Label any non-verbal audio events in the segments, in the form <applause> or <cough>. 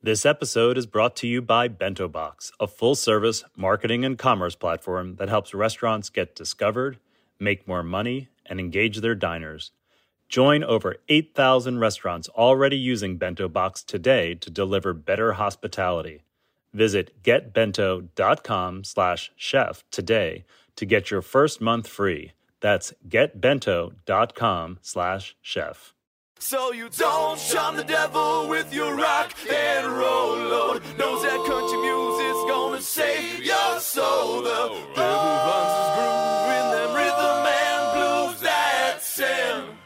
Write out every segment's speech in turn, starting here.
This episode is brought to you by Bento Box, a full service marketing and commerce platform that helps restaurants get discovered, make more money, and engage their diners. Join over 8,000 restaurants already using Bento Box today to deliver better hospitality. Visit getbento.com slash chef today to get your first month free. That's getbento.com slash chef. So you don't shun the devil with your rock and roll load. Knows that country music's gonna save your soul. The devil finds his groove in them rhythm and blues That's sound.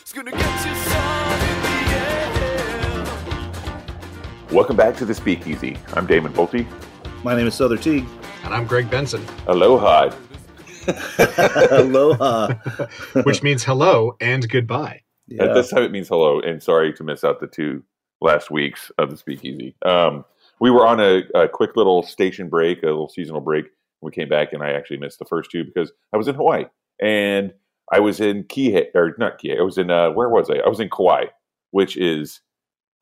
It's gonna get you some in the end. Welcome back to the Speakeasy. I'm Damon Boelte. My name is Sother Teague. And I'm Greg Benson, Aloha. <laughs> Aloha. <laughs> which means hello and goodbye. At this time, it means hello, and sorry to miss out the two last weeks of the Speakeasy. Um, we were on a, a quick little station break, a little seasonal break. We came back, and I actually missed the first two because I was in Hawaii, and I was in Kihei, or not Kihei. I was in uh, where was I? I was in Kauai, which is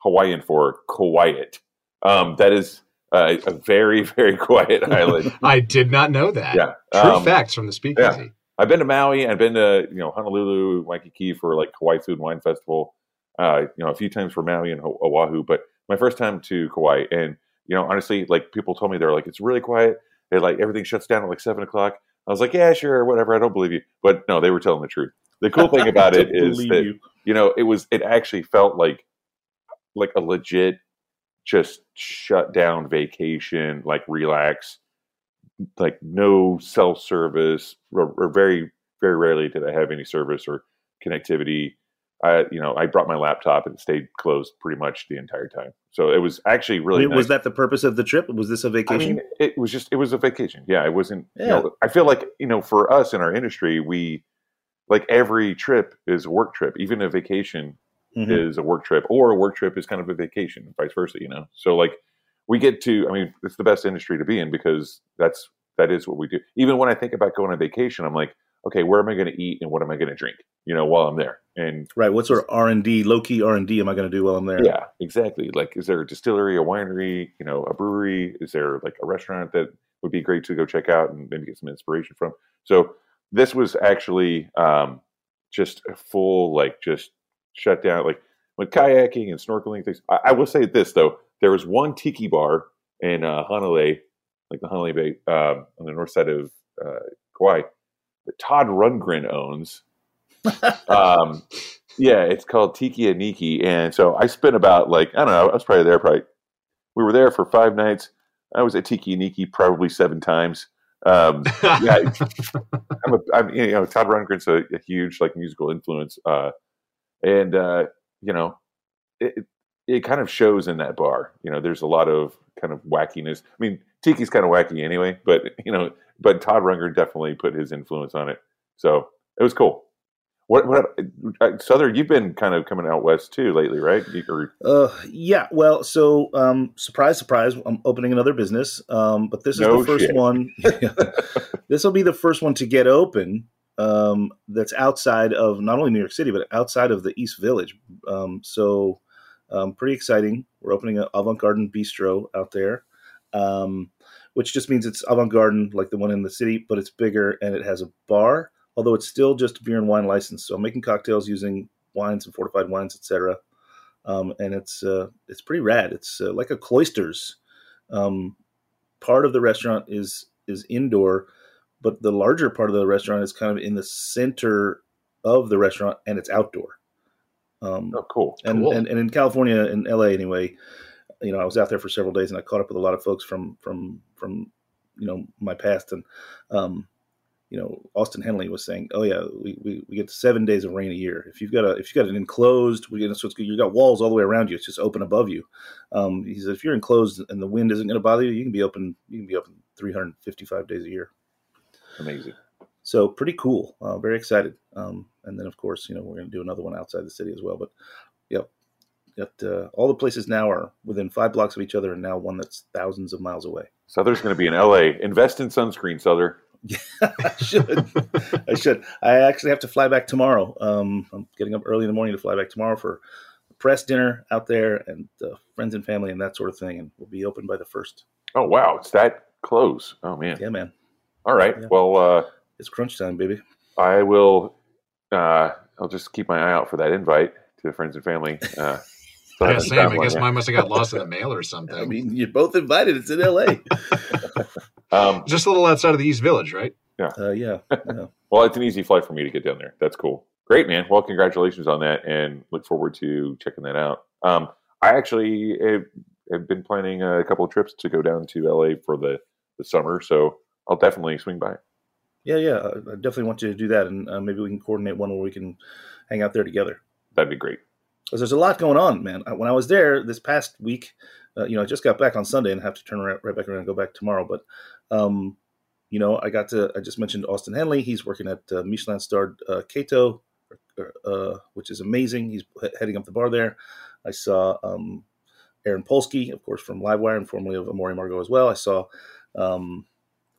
Hawaiian for quiet. Um, that is uh, a very, <laughs> very quiet island. <laughs> I did not know that. Yeah. True Um, facts from the speakeasy. I've been to Maui. I've been to you know Honolulu, Waikiki for like Hawaii Food and Wine Festival. Uh, you know, a few times for Maui and Oahu, but my first time to Kauai. And you know, honestly, like people told me they're like it's really quiet. They like everything shuts down at like seven o'clock. I was like, yeah, sure, whatever. I don't believe you, but no, they were telling the truth. The cool thing about <laughs> it is that you. you know it was it actually felt like like a legit just shut down vacation like relax like no cell service or, or very very rarely did i have any service or connectivity i you know i brought my laptop and it stayed closed pretty much the entire time so it was actually really I mean, nice. Was that the purpose of the trip? Was this a vacation? mean, it was just it was a vacation. Yeah, it wasn't. You Yeah. know, I feel like you know, for us in our industry, we like every trip is a work trip. Even a vacation Mhm. is a work trip, or a work trip is kind of a vacation, vice versa. You know, so like we get to. I mean, it's the best industry to be in because that's that is what we do. Even when I think about going on vacation, I'm like, okay, where am I going to eat and what am I going to drink? You know, while I'm there, and right. What sort of R and D, low key R and D, am I going to do while I'm there? yeah, exactly. Like, is there a distillery, a winery, you know, a brewery? Is there like a restaurant that would be great to go check out and maybe get some inspiration from? So this was actually um, just a full, like, just shut down. Like, with kayaking and snorkeling things. I, I will say this though: there was one tiki bar in uh, Hanalei, like the Hanalei Bay, um, on the north side of uh, Kauai, that Todd Rundgren owns. <laughs> um, yeah, it's called Tiki Iniki, and so I spent about like I don't know, I was probably there probably. We were there for five nights. I was at Tiki Iniki probably seven times. Um, yeah, <laughs> I'm a, I'm, you know, Todd Rundgren's a, a huge like musical influence, uh, and uh, you know, it, it- kind of shows in that bar. You know, there's a lot of kind of wackiness. I mean, Tiki's kind of wacky anyway, but you know, but Todd Rundgren definitely put his influence on it, so it was cool. What, what, uh, Sother? You've been kind of coming out west too lately, right? You, or, Uh, yeah. Well, so um, surprise, surprise, I'm opening another business. Um, but this is No the first shit. one. <laughs> <laughs> this will be the first one to get open. um, that's outside of not only New York City but outside of the East Village. Um, so um, pretty exciting. We're opening an avant garden bistro out there, um, which just means it's avant garden like the one in the city, but it's bigger and it has a bar. Although it's still just beer and wine license, so I'm making cocktails using wines and fortified wines, etc. Um, and it's uh, it's pretty rad. It's uh, like a cloisters. Um, part of the restaurant is is indoor, but the larger part of the restaurant is kind of in the center of the restaurant, and it's outdoor. Um, Oh, cool. and, Cool. and and in California, in LA anyway, you know, I was out there for several days, and I caught up with a lot of folks from from from you know my past, and um, you know, Austin Hennelly was saying, "Oh yeah, we, we, we get seven days of rain a year. If you've got a if you've got an enclosed, we get so it's, you got walls all the way around you. It's just open above you. Um, he said if you're enclosed and the wind isn't going to bother you, you can be open. You can be open 355 days a year. Amazing. So pretty cool. Uh, very excited. Um, and then of course, you know, we're going to do another one outside the city as well. But yep, got uh, all the places now are within five blocks of each other, and now one that's thousands of miles away. Sother's going to be in LA. Invest in sunscreen, Sother. Yeah, <laughs> I should. I should. I actually have to fly back tomorrow. Um, I'm getting up early in the morning to fly back tomorrow for a press dinner out there and uh, friends and family and that sort of thing. And we'll be open by the first. Oh wow, it's that close. Oh man. Yeah, man. All right. Yeah. Well, uh, It's crunch time, baby. I will. Uh, I'll just keep my eye out for that invite to the friends and family. Uh, <laughs> so Yeah, same. I that one, guess yeah. mine must have got lost in the <laughs> mail or something. I mean, you're both invited. It's in L.A. <laughs> Um, Just a little outside of the East Village, right? uh, yeah. yeah. well, it's an easy flight for me to get down there. That's cool. Great, man. Well, congratulations on that, and look forward to checking that out. Um, I actually have, have been planning a couple of trips to go down to LA for the, the summer, so I'll definitely swing by. Yeah, yeah. I I definitely want you to do that, and uh, maybe we can coordinate one where we can hang out there together. That'd be great. Because there's a lot going on, man. When I was there this past week, uh, you know, I just got back on Sunday and have to turn right, right back around and go back tomorrow. But, um, you know, I got to. I just mentioned Austin Hennelly. He's working at uh, Michelin starred uh, Kato, uh, which is amazing. He's heading up the bar there. I saw um, Aaron Polsky, of course, from Livewire and formerly of Amor y Amargo as well. I saw um,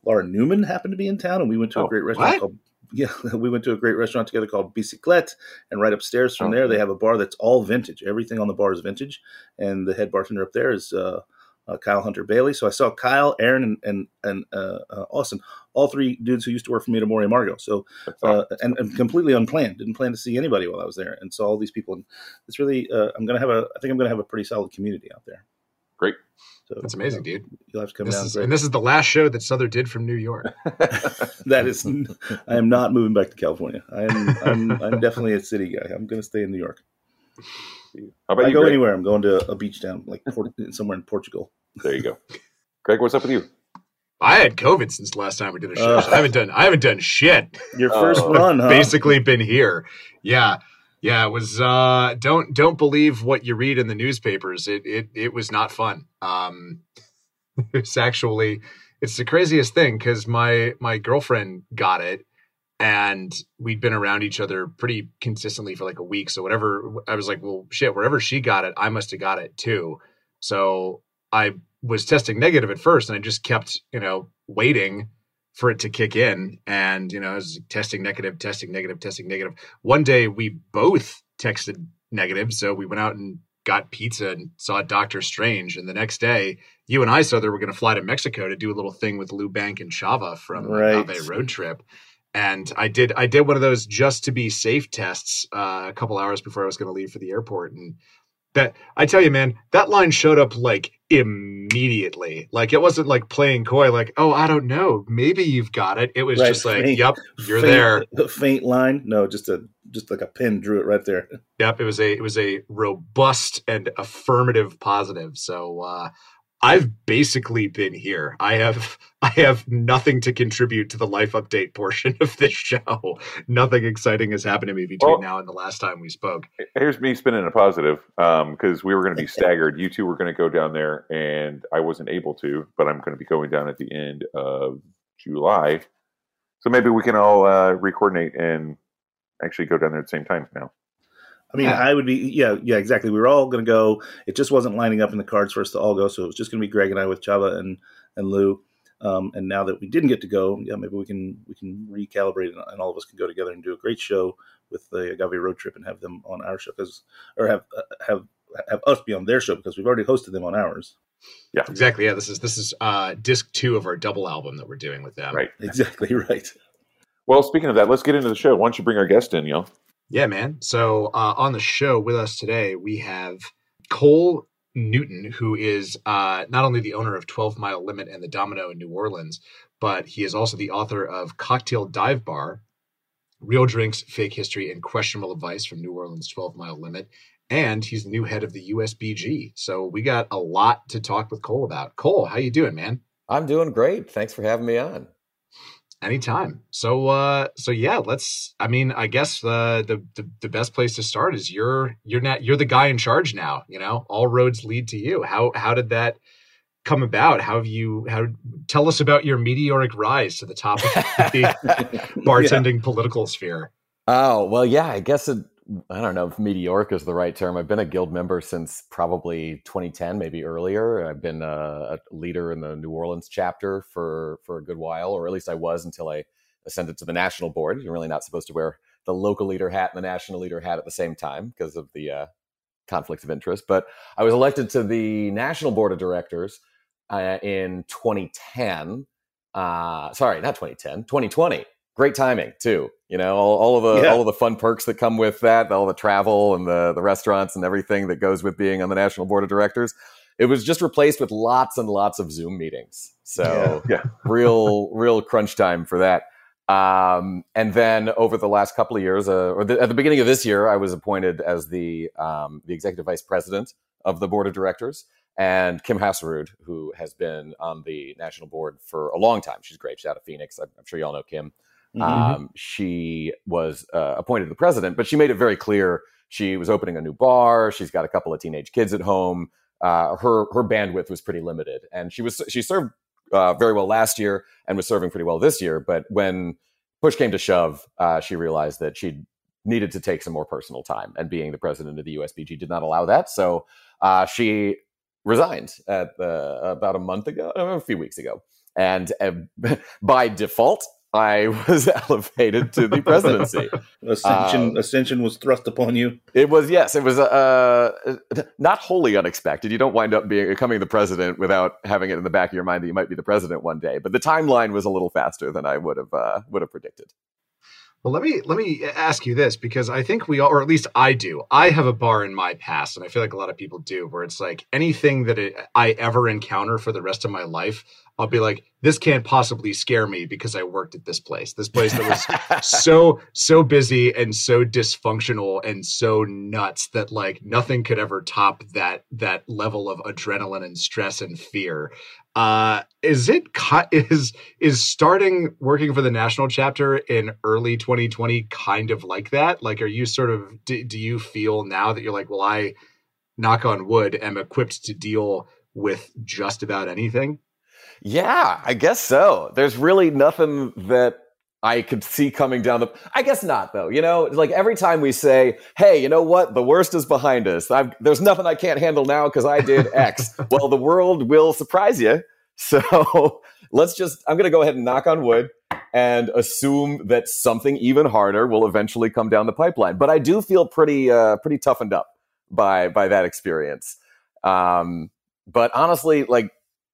Laura Newman happened to be in town, and we went to Oh, a great restaurant what? called. <laughs> Yeah, we went to a great restaurant together called Bicyclette, and right upstairs from Oh. there they have a bar that's all vintage. Everything on the bar is vintage, and the head bartender up there is uh, uh, Kyle Hunter Bailey. So I saw Kyle, Aaron, and and, and uh, uh, Austin, all three dudes who used to work for me at Amor y Amargo. So awesome. uh, and, and completely unplanned. Didn't plan to see anybody while I was there, and saw all these people. And it's really, uh, I'm gonna have a, I think I'm gonna have a pretty solid community out there. Great. So That's amazing, dude. You'll have to come This down. is, and this is the last show that Sother did from New York. <laughs> that is, I am not moving back to California. I am, I'm, I'm definitely a city guy. I'm gonna stay in New York. How about I you, go Greg? anywhere, I'm going to a beach town, like Port- somewhere in Portugal. There you go. Greg, what's up with you? I had COVID since the last time we did a show. Uh. so I haven't done I haven't done shit. Your first run, huh? Basically been here. Yeah. Yeah, it was uh don't don't believe what you read in the newspapers. It it it was not fun. Um <laughs> it's actually it's the craziest thing cuz my my girlfriend got it and we'd been around each other pretty consistently for like a week. So whatever I was like, well shit, wherever she got it, I must have got it too. So I was testing negative at first and I just kept, you know, waiting for it to kick in. And, you know, I was testing negative, testing negative, testing negative. One day we both texted negative. So we went out and got pizza and saw Doctor Strange. And the next day, you and I saw that we're going to fly to Mexico to do a little thing with Lou Bank and Chava from Right. Agave Road Trip. And I did I did one of those just to be safe tests uh, a couple hours before I was going to leave for the airport. And that I tell you, man, that line showed up like immediately. Like it wasn't like playing coy, like, oh, I don't know, maybe you've got it. It was Right, just like, faint- yep, you're faint, there. Faint line? No, just a just like a pin drew it right there. Yep, it was a it was a robust and affirmative positive. So uh I've basically been here. I have <laughs> I have nothing to contribute to the life update portion of this show. <laughs> Nothing exciting has happened to me between Well- now and the last time we spoke. Here's me spinning a positive because we were going to be <laughs> staggered. You two were going to go down there, and I wasn't able to, but I'm going to be going down at the end of July. So maybe we can all uh, re-coordinate and actually go down there at the same time now. I mean, Yeah. I would be, yeah, yeah, exactly. We were all going to go. It just wasn't lining up in the cards for us to all go, so it was just going to be Greg and I with Chava and and Lou. Um, and now that we didn't get to go, yeah, maybe we can we can recalibrate and, and all of us can go together and do a great show with the Agave Road Trip and have them on our show because or have uh, have have us be on their show because we've already hosted them on ours. Yeah, exactly. Yeah. This is this is uh, disc two of our double album that we're doing with them. Right. Exactly <laughs> right. Well, speaking of that, let's get into the show. Why don't you bring our guest in, yo? Yeah, man. So uh, on the show with us today, we have Cole Newton, who is uh, not only the owner of 12 Mile Limit and the Domino in New Orleans, but he is also the author of Cocktail Dive Bar, Real Drinks, Fake History, and Questionable Advice from New Orleans 12 Mile Limit. And he's the new head of the USBG. So we got a lot to talk with Cole about. Cole, how you doing, man? I'm doing great. Thanks for having me on. Anytime. So uh so yeah, let's I mean, I guess uh, the the the best place to start is you're you're not you're the guy in charge now, you know. All roads lead to you. How how did that come about? How have you how tell us about your meteoric rise to the top of the <laughs> <laughs> bartending political sphere? Oh, well, yeah, I guess it, I don't know if meteoric is the right term. I've been a guild member since probably 2010, maybe earlier. I've been a, a leader in the New Orleans chapter for, for a good while, or at least I was until I ascended to the national board. You're really not supposed to wear the local leader hat and the national leader hat at the same time because of the uh, conflicts of interest. But I was elected to the national board of directors uh, in 2010. Uh, sorry, not 2010, 2020. Great timing too. You know, all, all of the Yeah. all of the fun perks that come with that, all the travel and the the restaurants and everything that goes with being on the national board of directors. It was just replaced with lots and lots of Zoom meetings. So Yeah. <laughs> real real crunch time for that. Um, and then over the last couple of years, uh, or the, at the beginning of this year, I was appointed as the um, the executive vice president of the board of directors. And Kim Haasarud, who has been on the national board for a long time, she's great. She's out of Phoenix. I'm, I'm sure you all know Kim. Mhm. Um, she was uh, appointed the president, but she made it very clear she was opening a new bar. She's got a couple of teenage kids at home. Uh, her her bandwidth was pretty limited, and she was she served uh, very well last year and was serving pretty well this year. But when push came to shove, uh, she realized that she needed to take some more personal time, and being the president of the USBG did not allow that. So uh, she resigned at the, about a month ago, a few weeks ago, and uh, <laughs> by default, I was <laughs> elevated to the presidency. <laughs> Ascension Uh, Ascension was thrust upon you. It was yes, it was uh, uh, not wholly unexpected. You don't wind up being becoming the president without having it in the back of your mind that you might be the president one day. But the timeline was a little faster than I would have uh, would have predicted. Well, let me let me ask you this because I think we all, or at least I do. I have a bar in my past, and I feel like a lot of people do, where it's like anything that it, I ever encounter for the rest of my life, I'll be like, this can't possibly scare me because I worked at this place, this place that was <laughs> so so busy and so dysfunctional and so nuts that like nothing could ever top that that level of adrenaline and stress and fear. Uh is it is is starting working for the national chapter in early 2020 kind of like that? Like are you sort of do, do you feel now that you're like well i knock on wood am equipped to deal with just about anything Yeah, I guess so. There's really nothing that I could see coming down the. I guess not, though. You know, like every time we say, "Hey, you know what? The worst is behind us. I've, there's nothing I can't handle now because I did X." <laughs> well, the world will surprise you. So <laughs> let's just. I'm going to go ahead and knock on wood and assume that something even harder will eventually come down the pipeline. But I do feel pretty, uh, pretty toughened up by by that experience. Um, but honestly, like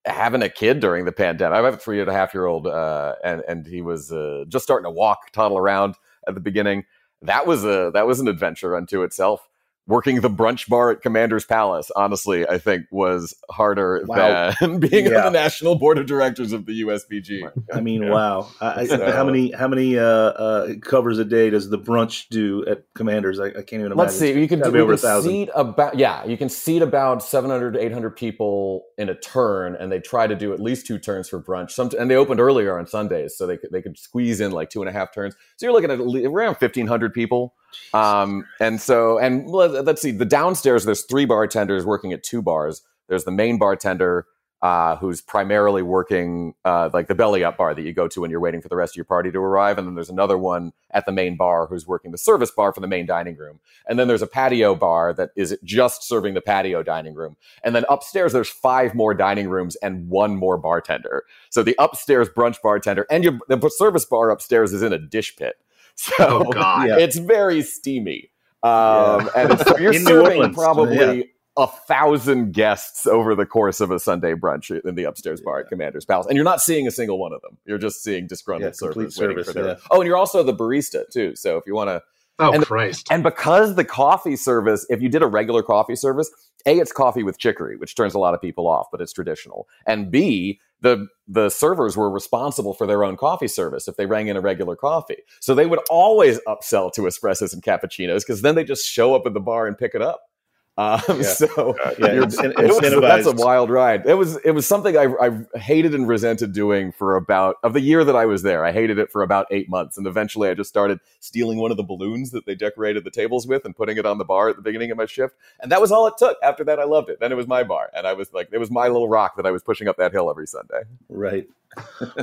having a kid during the pandemic. I have a three and a half year old, uh, and and he was uh, just starting to walk, toddle around at the beginning. That was a that was an adventure unto itself. Working the brunch bar at Commander's Palace, honestly, I think was harder Wow. than <laughs> being Yeah. on the national board of directors of the USBG. I <laughs> mean, Yeah. wow. I, I, So- how many how many uh, uh, covers a day does the brunch do at Commanders? I, I can't even imagine. Let's see. You can, Gotta do, be over you a can thousand. seat about yeah. You can seat about seven hundred to eight hundred people in a turn, and they try to do at least two turns for brunch. Some and they opened earlier on Sundays, so they could they could squeeze in like two and a half turns. So you're looking at at around fifteen hundred people. Um, and so and let- let's see. The downstairs, there's three bartenders working at two bars. There's the main bartender. uh, who's primarily working uh, like the belly up bar that you go to when you're waiting for the rest of your party to arrive. And then there's another one at the main bar who's working the service bar for the main dining room. And then there's a patio bar that is just serving the patio dining room. And then upstairs, there's five more dining rooms and one more bartender. So the upstairs brunch bartender and your, the service bar upstairs is in a dish pit. <laughs> So Oh, God. Yeah. it's very steamy. Um, And it's, so <laughs> you're serving Orleans. probably Yeah. a thousand guests over the course of a Sunday brunch in the upstairs bar at Commander's Palace, and you're not seeing a single one of them. You're just seeing disgruntled Yeah, complete servers waiting for their. yeah. Oh, and you're also the barista too. So if you want to, Oh And- Christ! and because the coffee service, if you did a regular coffee service, a it's coffee with chicory, which turns a lot of people off, but it's traditional, and b the the servers were responsible for their own coffee service if they rang in a regular coffee. So they would always upsell to espressos and cappuccinos because then they just show up at the bar and pick it up. Um, Yeah. So Yeah, it's it was- that's a wild ride. It was it was something I, I hated and resented doing for about of the year that I was there. I hated it for about eight months, and eventually I just started stealing one of the balloons that they decorated the tables with and putting it on the bar at the beginning of my shift. And that was all it took. After that, I loved it. Then it was my bar, and I was like, it was my little rock that I was pushing up that hill every Sunday. Right.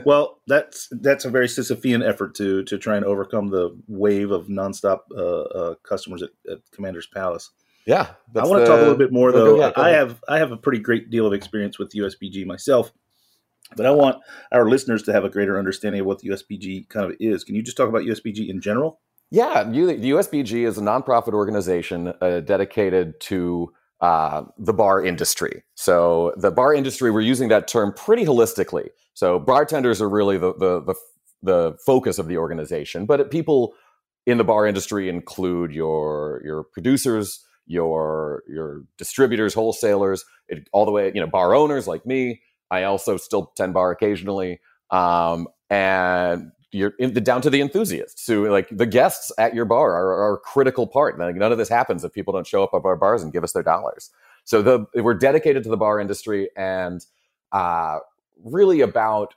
well, that's that's a very Sisyphean effort to to try and overcome the wave of nonstop uh, uh, customers at, at Commander's Palace. Yeah, I want to talk a little bit more go though. ahead, go I have I have a pretty great deal of experience with USBG myself, but I want our listeners to have a greater understanding of what the USBG kind of is. Can you just talk about USBG in general? Yeah, you, the USBG is a nonprofit organization uh, dedicated to uh, the bar industry. So the bar industry, we're using that term pretty holistically. So bartenders are really the the the, the focus of the organization, but people in the bar industry include your your producers, your your distributors, wholesalers, it, all the way you know bar owners like me. I also still tend bar occasionally, um, and you're in the, down to the enthusiasts who like the guests at your bar are, are a critical part. Like, none of this happens if people don't show up at our bars and give us their dollars. So the we're dedicated to the bar industry and uh, really about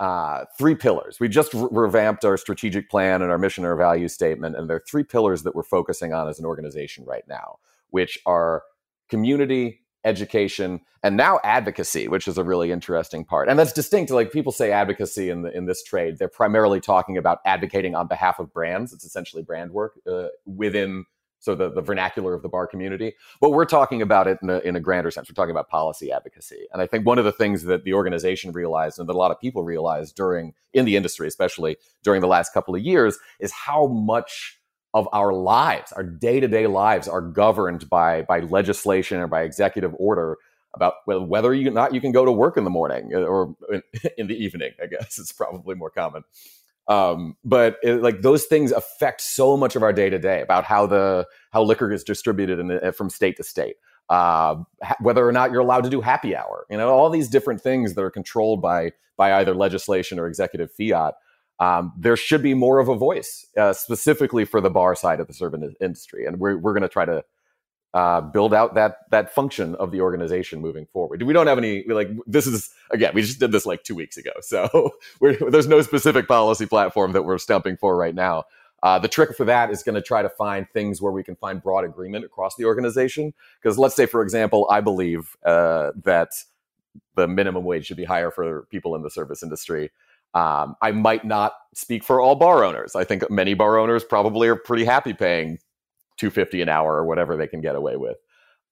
uh, three pillars. We just re- revamped our strategic plan and our mission and our value statement, and there are three pillars that we're focusing on as an organization right now, which are community, education, and now advocacy, which is a really interesting part. And that's distinct. Like people say advocacy in the, in this trade, they're primarily talking about advocating on behalf of brands. It's essentially brand work uh, within so the, the vernacular of the bar community. But we're talking about it in a, in a grander sense. We're talking about policy advocacy. And I think one of the things that the organization realized and that a lot of people realized during in the industry, especially during the last couple of years, is how much of our lives, our day-to-day lives are governed by by legislation or by executive order about whether you not you can go to work in the morning uh, or in <laughs> the evening, I guess it's probably more common. Um, but it, like those things affect so much of our day to day about how the how liquor is distributed in the, from state to state, uh, whether or not you're allowed to do happy hour, you know, all these different things that are controlled by by either legislation or executive fiat. Um, there should be more of a voice, uh, specifically for the bar side of the service industry, and we're we're going to try to uh, build out that that function of the organization moving forward. We don't have any like this is again we just did this like two weeks ago, <laughs> so there's no specific policy platform that we're stumping for right now. Uh, the trick for that is going to try to find things where we can find broad agreement across the organization. Because let's say, for example, I believe uh, that the minimum wage should be higher for people in the service industry. Um, I might not speak for all bar owners. I think many bar owners probably are pretty happy paying 250 an hour or whatever they can get away with.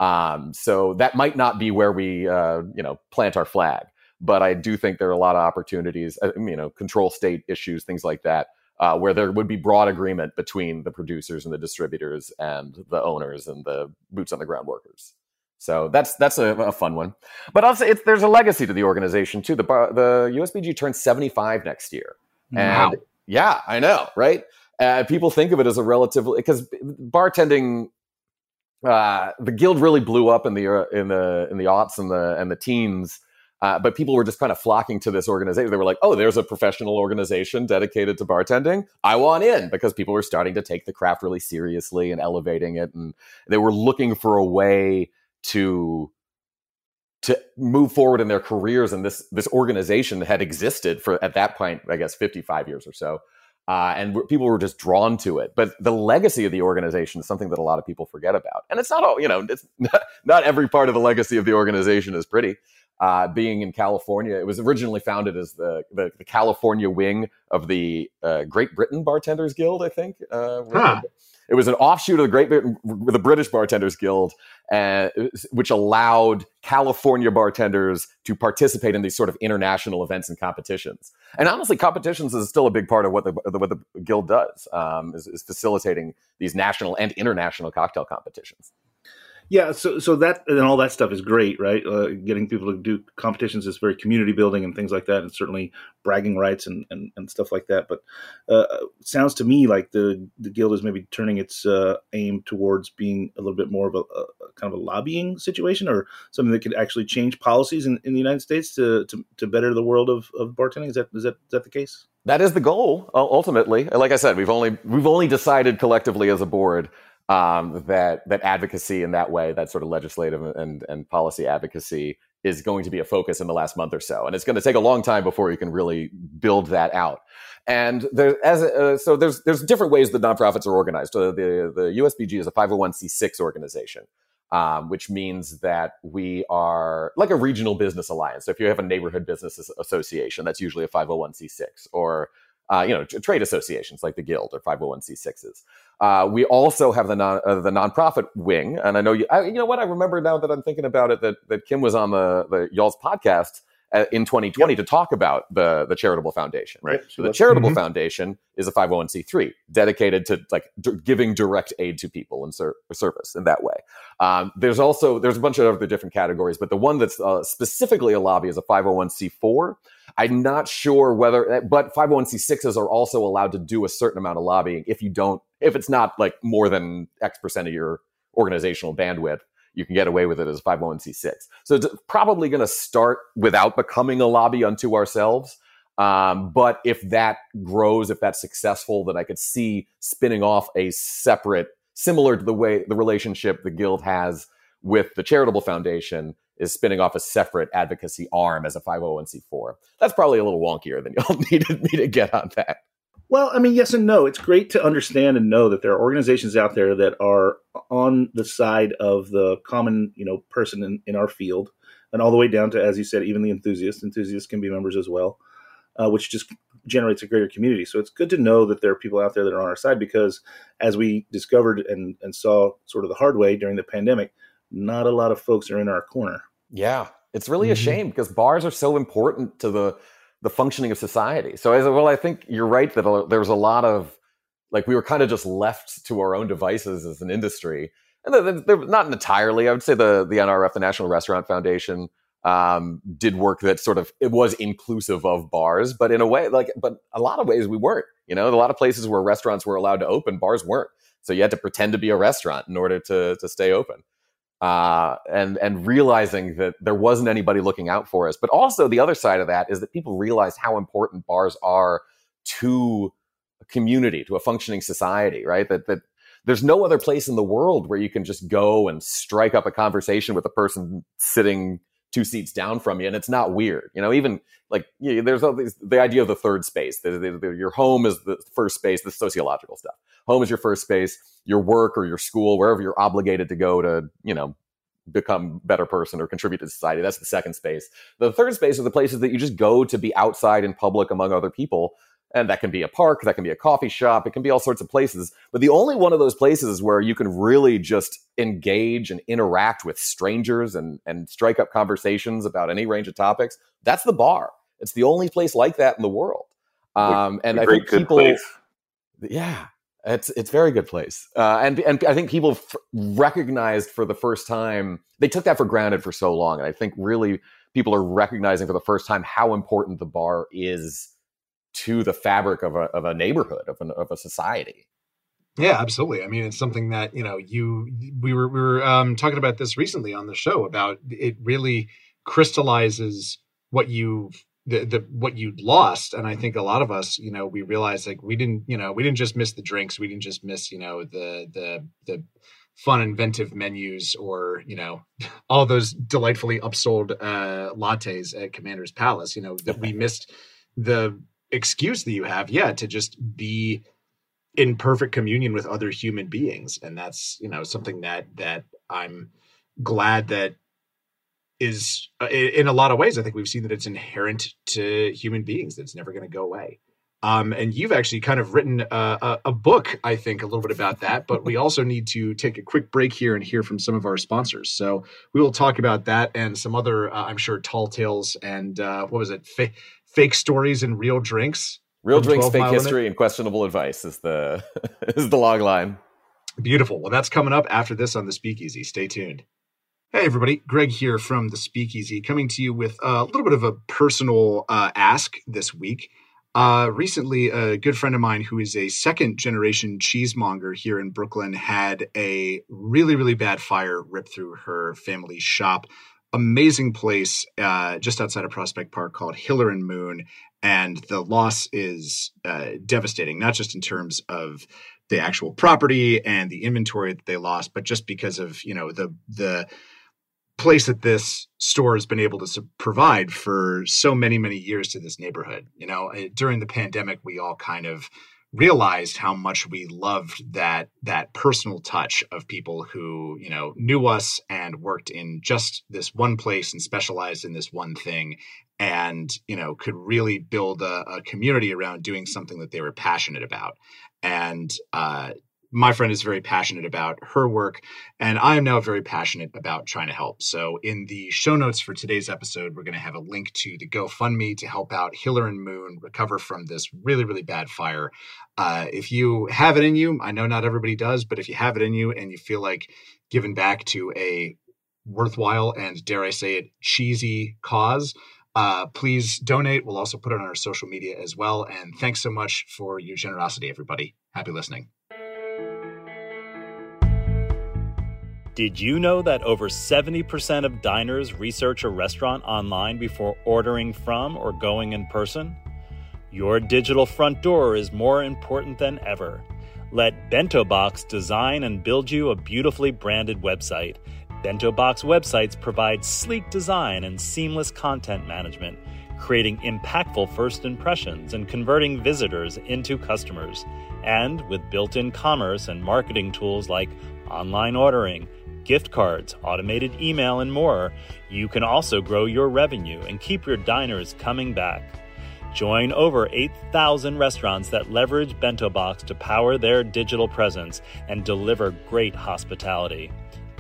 Um, so that might not be where we, uh, you know, plant our flag. But I do think there are a lot of opportunities, uh, you know, control state issues, things like that, uh, where there would be broad agreement between the producers and the distributors and the owners and the boots on the ground workers. So that's that's a, a fun one. But also, it's, there's a legacy to the organization too. The the USBG turns 75 next year, and Wow. yeah, I know, right? Uh, people think of it as a relatively because bartending, uh, the guild really blew up in the uh, in the in the aughts and the and the teens. Uh, but people were just kind of flocking to this organization. They were like, "Oh, there's a professional organization dedicated to bartending. I want in," because people were starting to take the craft really seriously and elevating it, and they were looking for a way to to move forward in their careers. And this this organization had existed for at that point, I guess, 55 years or so. Uh, and w- people were just drawn to it. But the legacy of the organization is something that a lot of people forget about. And it's not all, you know, it's not, <laughs> not every part of the legacy of the organization is pretty. uh, being in California. It was originally founded as the the, the California wing of the uh, Great Britain Bartenders Guild, I think. Uh, Huh. It was an offshoot of the Great the British Bartenders Guild, uh, which allowed California bartenders to participate in these sort of international events and competitions. And honestly, competitions is still a big part of what the what the guild does, um, is, is facilitating these national and international cocktail competitions. Yeah, so so that and all that stuff is great, right? Uh, getting people to do competitions is very community building and things like that, and certainly bragging rights and, and, and stuff like that. But uh, sounds to me like the the guild is maybe turning its uh, aim towards being a little bit more of a, a kind of a lobbying situation, or something that could actually change policies in, in the United States to, to, to better the world of, of bartending. Is that is that is that the case? That is the goal ultimately. Like I said, we've only we've only decided collectively as a board um, that that advocacy in that way, that sort of legislative and and policy advocacy, is going to be a focus in the last month or so, and it's going to take a long time before you can really build that out. And there, as uh, so, there's there's different ways that nonprofits are organized. Uh, the the USBG is a 501c6 organization. Um, which means that we are like a regional business alliance. So if you have a neighborhood business association, that's usually a 501c6, or uh, you know, trade associations like the Guild or 501c6s. Uh, we also have the non uh, the nonprofit wing, and I know you. I, you know what? I remember now that I'm thinking about it that that Kim was on the the y'all's podcast uh, in 2020 to talk about the the charitable foundation. Right. So the charitable Mhm. foundation is a 501c3 dedicated to like d- giving direct aid to people and ser- service in that way. Um, there's also there's a bunch of other different categories, but the one that's uh, specifically a lobby is a 501c4. I'm not sure whether, but 501c6s are also allowed to do a certain amount of lobbying if you don't, if it's not like more than X percent of your organizational bandwidth. You can get away with it as 501c6. So it's probably going to start without becoming a lobby unto ourselves. Um, but if that grows, if that's successful, then I could see spinning off a separate, similar to the way the relationship the guild has with the charitable foundation is spinning off a separate advocacy arm as a 501c4. That's probably a little wonkier than y'all <laughs> needed me to get on that. Well, I mean, yes and no. It's great to understand and know that there are organizations out there that are on the side of the common, you know, person in, in our field, and all the way down to, as you said, even the enthusiasts. Enthusiasts can be members as well, uh, which just generates a greater community. So it's good to know that there are people out there that are on our side because, as we discovered and, and saw sort of the hard way during the pandemic, not a lot of folks are in our corner. Yeah, it's really a Mhm. shame because bars are so important to the the functioning of society. So as well, I think you're right that a- there's a lot of like we were kind of just left to our own devices as an industry, and they're, they're not entirely. I would say the the NRF, the National Restaurant Foundation, um, did work that sort of it was inclusive of bars, but in a way, like but a lot of ways we weren't. You know, a lot of places where restaurants were allowed to open, bars weren't. So you had to pretend to be a restaurant in order to to stay open uh, and and realizing that there wasn't anybody looking out for us. But also the other side of that is that people realized how important bars are to a community, to a functioning society, right? That that there's no other place in the world where you can just go and strike up a conversation with a person sitting two seats down from you, and it's not weird. You know, even like you there's all these, the idea of the third space. The, the, the- your home is the first space. The sociological stuff. Home is your first space. Your work or your school, wherever you're obligated to go to, you know, become better person or contribute to society. That's the second space. The third space are the places that you just go to be outside in public among other people. And that can be a park, that can be a coffee shop, it can be all sorts of places. But the only one of those places where you can really just engage and interact with strangers and, and strike up conversations about any range of topics, that's the bar. It's the only place like that in the world. Um, and I think people, place. yeah, it's it's very good place, uh, and and I think people f- recognized for the first time they took that for granted for so long, and I think really people are recognizing for the first time how important the bar is to the fabric of a of a neighborhood of an, of a society. Yeah, absolutely. I mean, it's something that you know you we were we were um, talking about this recently on the show about it really crystallizes what you've the, the what you'd lost and i think a lot of us you know we realized like we didn't you know we didn't just miss the drinks we didn't just miss you know the the the fun inventive menus or you know <laughs> all those delightfully upsold uh lattes at commander's palace you know that we <laughs> missed the excuse that you have yeah to just be in perfect communion with other human beings and that's you know something that that i'm glad that is uh, in a lot of ways, I think we've seen that it's inherent to human beings. That it's never going to go away. Um, and you've actually kind of written a, a, a, book, I think, a little bit about that. But we also need to take a quick break here and hear from some of our sponsors. So we will talk about that and some other, uh, I'm sure, tall tales and uh, what was it, Fa- fake stories and real drinks. Real drinks, fake history, limit. and questionable advice is the <laughs> is the log line. Beautiful. Well, that's coming up after this on the Speakeasy. Stay tuned. Hey, everybody. Greg here from the Speakeasy, coming to you with a little bit of a personal uh, ask this week. Uh, recently, a good friend of mine who is a second generation cheesemonger here in Brooklyn had a really, really bad fire rip through her family's shop. Amazing place uh, just outside of Prospect Park called Hiller and Moon. And the loss is uh, devastating, not just in terms of the actual property and the inventory that they lost, but just because of, you know, the, the, place that this store has been able to provide for so many many years to this neighborhood you know eh, during the pandemic we all kind of realized how much we loved that that personal touch of people who you know knew us and worked in just this one place and specialized in this one thing and you know could really build a, a community around doing something that they were passionate about. And uh, my friend is very passionate about her work, and I am now very passionate about trying to help. So, in the show notes for today's episode, we're going to have a link to the GoFundMe to help out Hiller and Moon recover from this really, really bad fire. Uh, if you have it in you, I know not everybody does, but if you have it in you and you feel like giving back to a worthwhile and, dare I say it, cheesy cause, uh, please donate. We'll also put it on our social media as well. And thanks so much for your generosity, everybody. Happy listening. Did you know that over 70% of diners research a restaurant online before ordering from or going in person? Your digital front door is more important than ever. Let Bento Box design and build you a beautifully branded website. Bento Box websites provide sleek design and seamless content management, creating impactful first impressions and converting visitors into customers. And with built in commerce and marketing tools like online ordering, gift cards, automated email, and more, you can also grow your revenue and keep your diners coming back. Join over 8,000 restaurants that leverage Bento Box to power their digital presence and deliver great hospitality.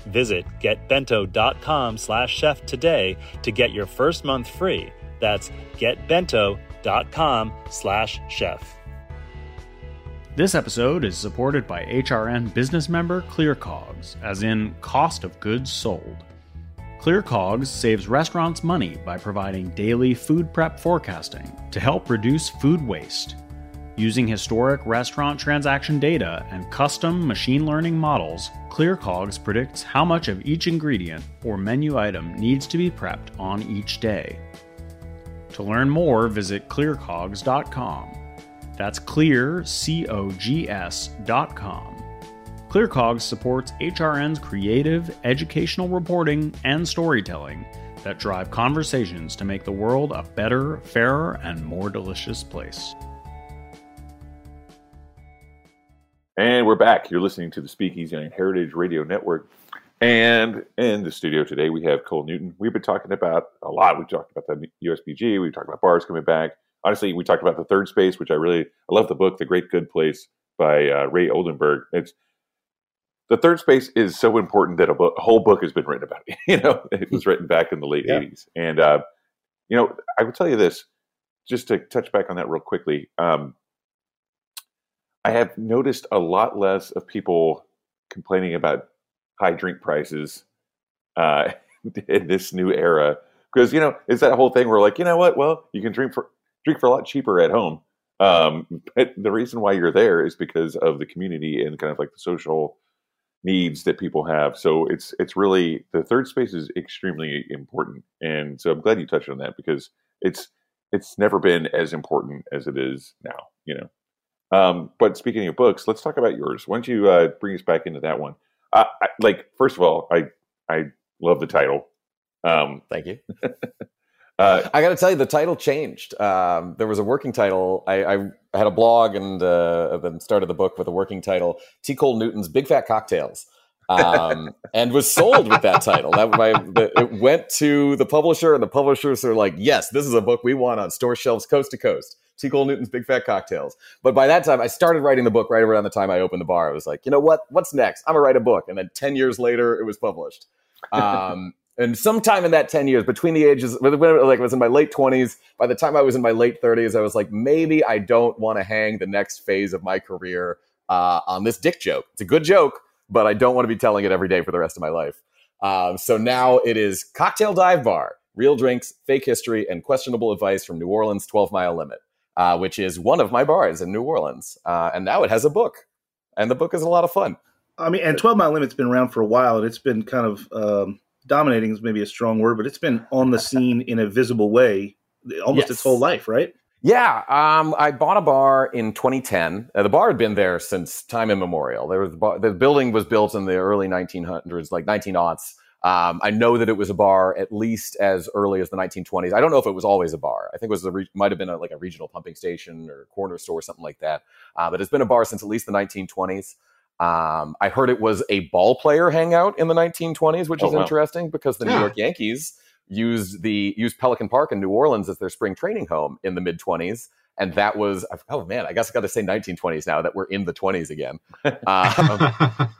Visit getbento.com/chef today to get your first month free. That's getbento.com/chef. This episode is supported by HRN business member ClearCogs, as in cost of goods sold. ClearCogs saves restaurants money by providing daily food prep forecasting to help reduce food waste. Using historic restaurant transaction data and custom machine learning models, ClearCogs predicts how much of each ingredient or menu item needs to be prepped on each day. To learn more, visit clearcogs.com. That's clear, C-O-G-S dot com. ClearCogs supports HRN's creative, educational reporting and storytelling that drive conversations to make the world a better, fairer, and more delicious place. And we're back. You're listening to the Speakeasy on Heritage Radio Network. And in the studio today, we have Cole Newton. We've been talking about a lot. We've talked about the USBG. We've talked about bars coming back honestly, we talked about the third space, which I really I love the book, The Great Good Place by uh, Ray Oldenburg. It's the third space is so important that a, book, a, whole book has been written about it. <laughs> You know, it was written back in the late yeah. '80s, and uh, you know, I will tell you this, just to touch back on that real quickly. Um, I have noticed a lot less of people complaining about high drink prices uh, <laughs> in this new era because you know it's that whole thing where like you know what well you can drink for drink for a lot cheaper at home. Um, but the reason why you're there is because of the community and kind of like the social needs that people have. So it's it's really the third space is extremely important, and so I'm glad you touched on that because it's it's never been as important as it is now. You know. Um, but speaking of books, let's talk about yours. Why don't you uh, bring us back into that one? I, like, first of all, I I love the title. Um, Thank you. <laughs> Uh, I got to tell you, the title changed. Um, there was a working title. I, I had a blog and uh, then started the book with a working title: T. Cole Newton's Big Fat Cocktails. um, <laughs> and was sold with that title. That my the, it went to the publisher, and the publishers are like, "Yes, this is a book we want on store shelves coast to coast." T. Cole Newton's Big Fat Cocktails. But by that time, I started writing the book right around the time I opened the bar. I was like, you know what? What's next? I'm gonna write a book. And then ten years later, it was published. Um, and sometime in that 10 years between the ages like I was in my late 20s by the time i was in my late 30s i was like maybe i don't want to hang the next phase of my career uh, on this dick joke. It's a good joke but i don't want to be telling it every day for the rest of my life. Um, so now it is cocktail dive bar real drinks fake history and questionable advice from new orleans 12 mile limit uh, which is one of my bars in new orleans. Uh, and now it has a book and the book is a lot of fun. I mean, and 12 Mile Limit's been around for a while, and it's been kind of um, dominating is maybe a strong word, but it's been on the scene in a visible way almost Yes. its whole life, right? Yeah, um, I bought a bar in 2010. Uh, the bar had been there since time immemorial. There was a bar, the building was built in the early 1900s, like 19 aughts. Um, I know that it was a bar at least as early as the 1920s. I don't know if it was always a bar. I think it was a re- might have been a, like a regional pumping station or corner store, or something like that. Uh, but it's been a bar since at least the 1920s. Um, I heard it was a ball player hangout in the 1920s, which Oh, is wow. interesting because the New York Yankees used the used Pelican Park in New Orleans as their spring training home in the mid 20s. And that was oh man, I guess I got to say 1920s now that we're in the 20s again. <laughs> Um,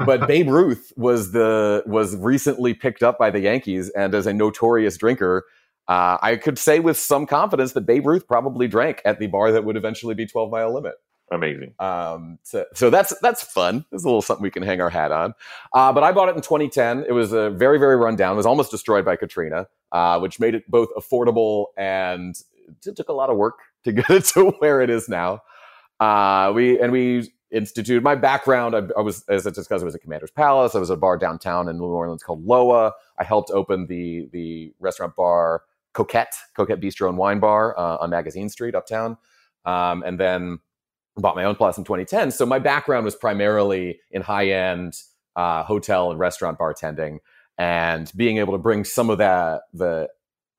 but Babe Ruth was the was recently picked up by the Yankees, and as a notorious drinker, uh, I could say with some confidence that Babe Ruth probably drank at the bar that would eventually be 12 Mile Limit. Amazing. Um, so, so that's that's fun. It's a little something we can hang our hat on. Uh, but I bought it in 2010. It was a very very rundown. It was almost destroyed by Katrina, uh, which made it both affordable and it took a lot of work to <laughs> get it to where it is now. Uh, we and we instituted my background. I, I was as I discussed, I was at Commander's Palace. I was at a bar downtown in New Orleans called Loa. I helped open the the restaurant bar Coquette, Coquette Bistro and Wine Bar uh, on Magazine Street uptown, um, and then bought my own place in 2010. So my background was primarily in high end uh, hotel and restaurant bartending, and being able to bring some of that the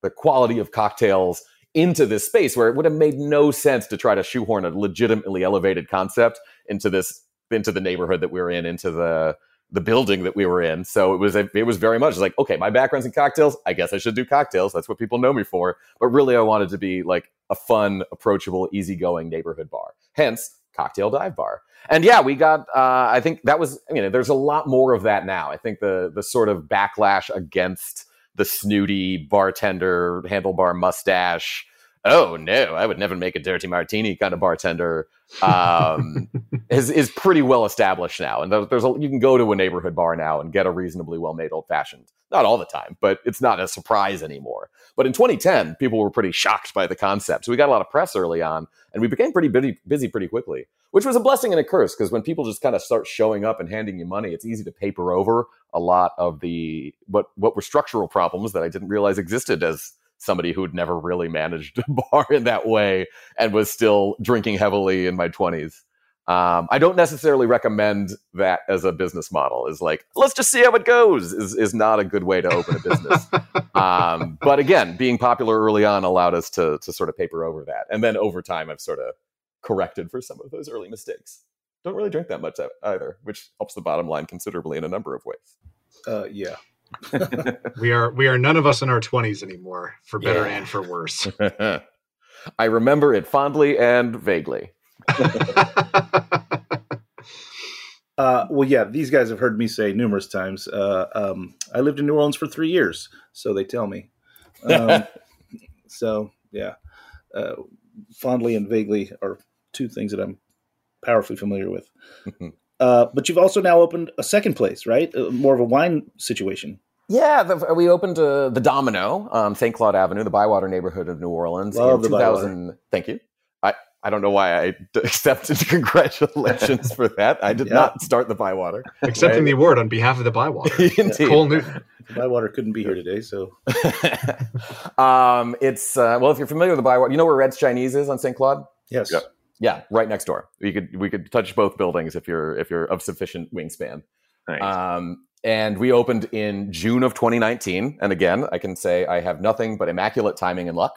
the quality of cocktails into this space where it would have made no sense to try to shoehorn a legitimately elevated concept into this into the neighborhood that we're in, into the the building that we were in. So it was it was very much like, okay, my background's in cocktails. I guess I should do cocktails. That's what people know me for. But really, I wanted to be like a fun, approachable, easygoing neighborhood bar. Hence, cocktail dive bar. And yeah, we got. Uh, I think that was. I mean, there's a lot more of that now. I think the the sort of backlash against the snooty bartender handlebar mustache. Oh no, I would never make a dirty martini kind of bartender. Um, <laughs> is is pretty well established now, and there- there's a, you can go to a neighborhood bar now and get a reasonably well made old fashioned. Not all the time, but it's not a surprise anymore. But in 2010, people were pretty shocked by the concept, so we got a lot of press early on, and we became pretty busy, busy pretty quickly, which was a blessing and a curse because when people just kind of start showing up and handing you money, it's easy to paper over a lot of the what what were structural problems that I didn't realize existed as somebody who'd never really managed <laughs> a bar in that way and was still drinking heavily in my 20s. Um, I don't necessarily recommend that as a business model. Is like, let's just see how it goes. Is is not a good way to open a business. <laughs> um, but again, being popular early on allowed us to to sort of paper over that, and then over time, I've sort of corrected for some of those early mistakes. Don't really drink that much either, which helps the bottom line considerably in a number of ways. Uh, yeah. <laughs> we are we are none of us in our 20s anymore, for better Yeah. and for worse. <laughs> I remember it fondly and vaguely. <laughs> Uh, well, yeah, these guys have heard me say numerous times. Uh, um, I lived in New Orleans for three years, so they tell me. Um, so, yeah, uh, fondly and vaguely are two things that I'm powerfully familiar with. Uh, but you've also now opened a second place, right? Uh, more of a wine situation. Yeah, the, we opened uh, the Domino on St. Claude Avenue, the Bywater neighborhood of New Orleans. Love in the 2000. Thank you. I, I don't know why I d- <laughs> accepted congratulations for that. I did Yeah. not start the Bywater. Accepting Right. the award on behalf of the Bywater. <laughs> Indeed. Cole Newton. Bywater couldn't be here today, so <laughs> um, it's uh, well, if you're familiar with the Bywater, you know where Red's Chinese is on St. Claude. yes. Yep. Yeah, right next door. We could we could touch both buildings if you're if you're of sufficient wingspan. Nice. Um, and we opened in June of 2019. And again, I can say I have nothing but immaculate timing and luck.